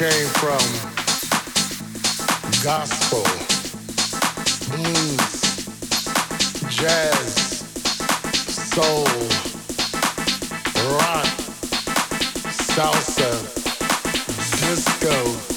Came from gospel, blues, jazz, soul, rock, salsa, disco,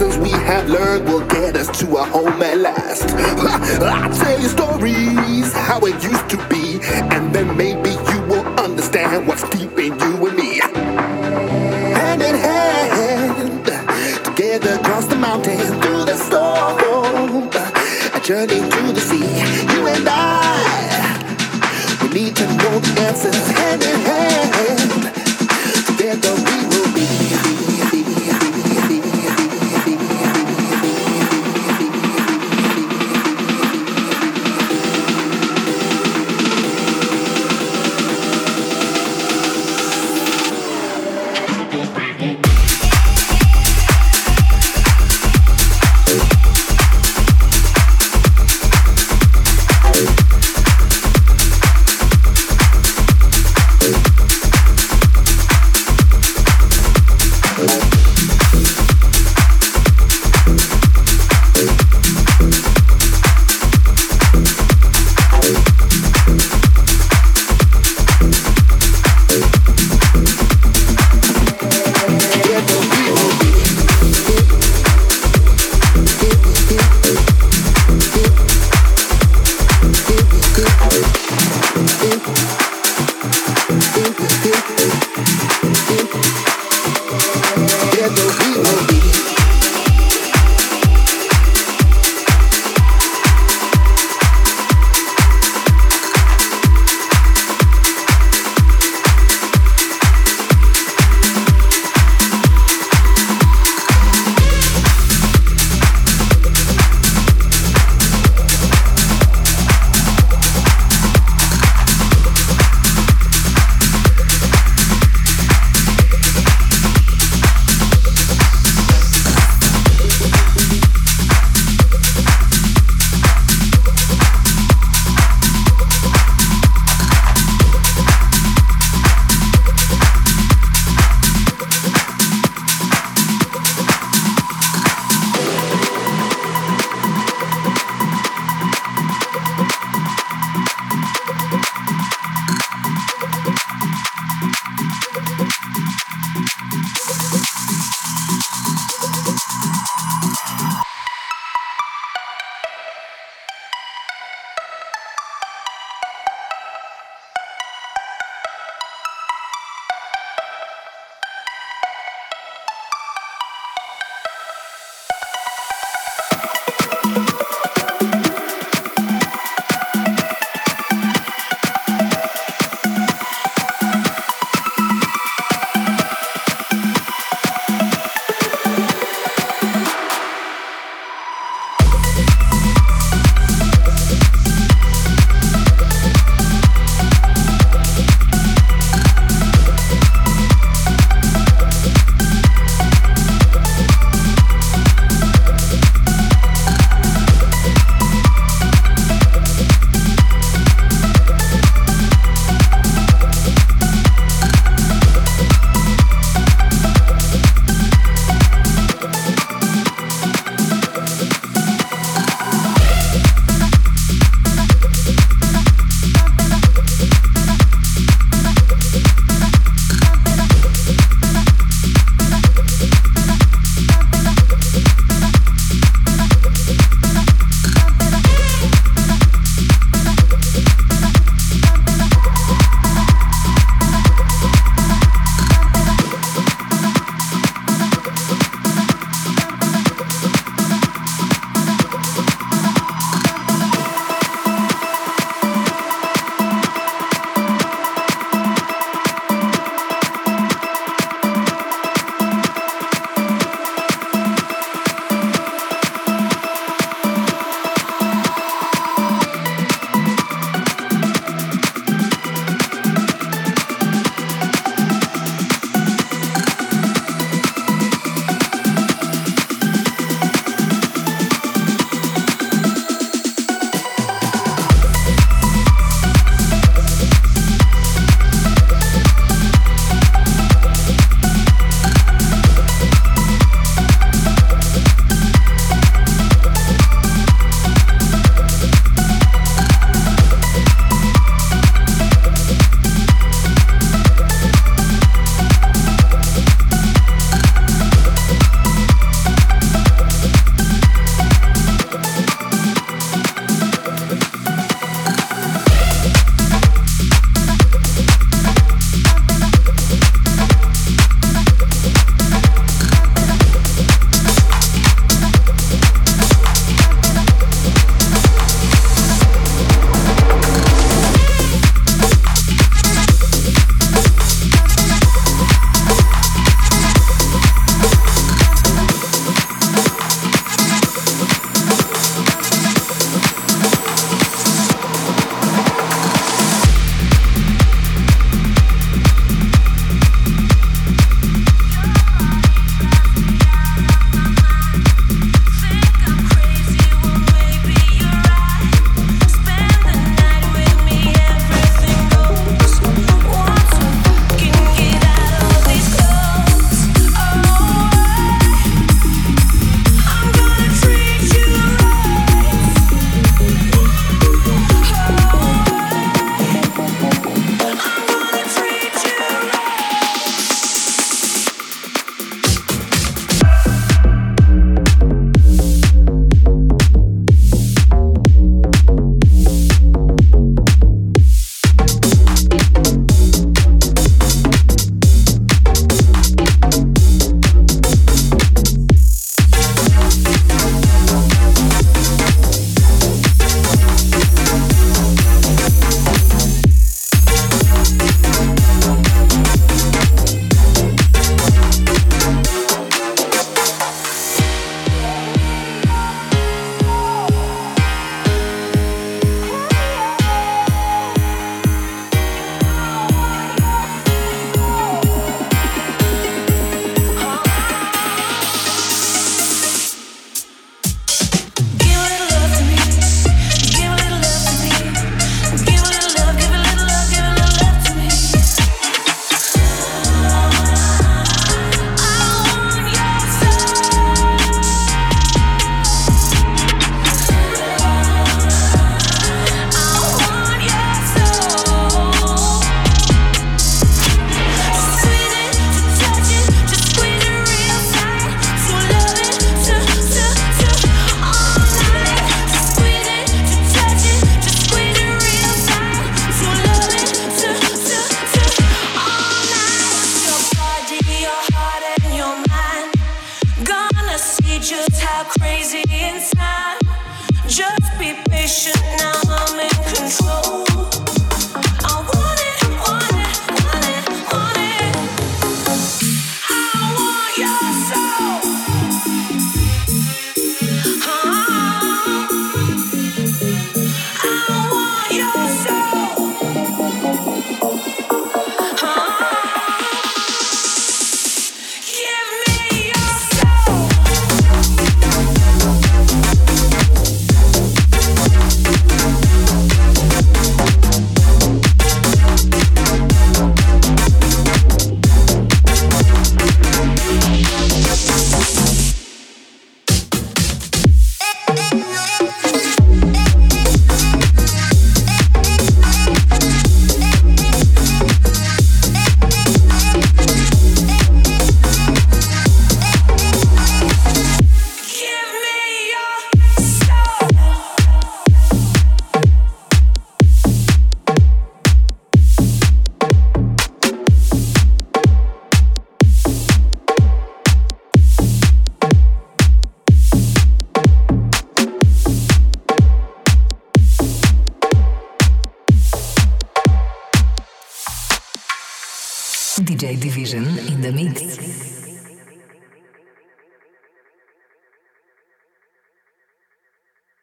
lessons we have learned will get us to a home at last. I tell you stories how it used to be, and then maybe you will understand what's deep in you and me. Hand in hand, together across the mountain, through the storm, a journey to the sea. You and I, we need to know the answers. Hand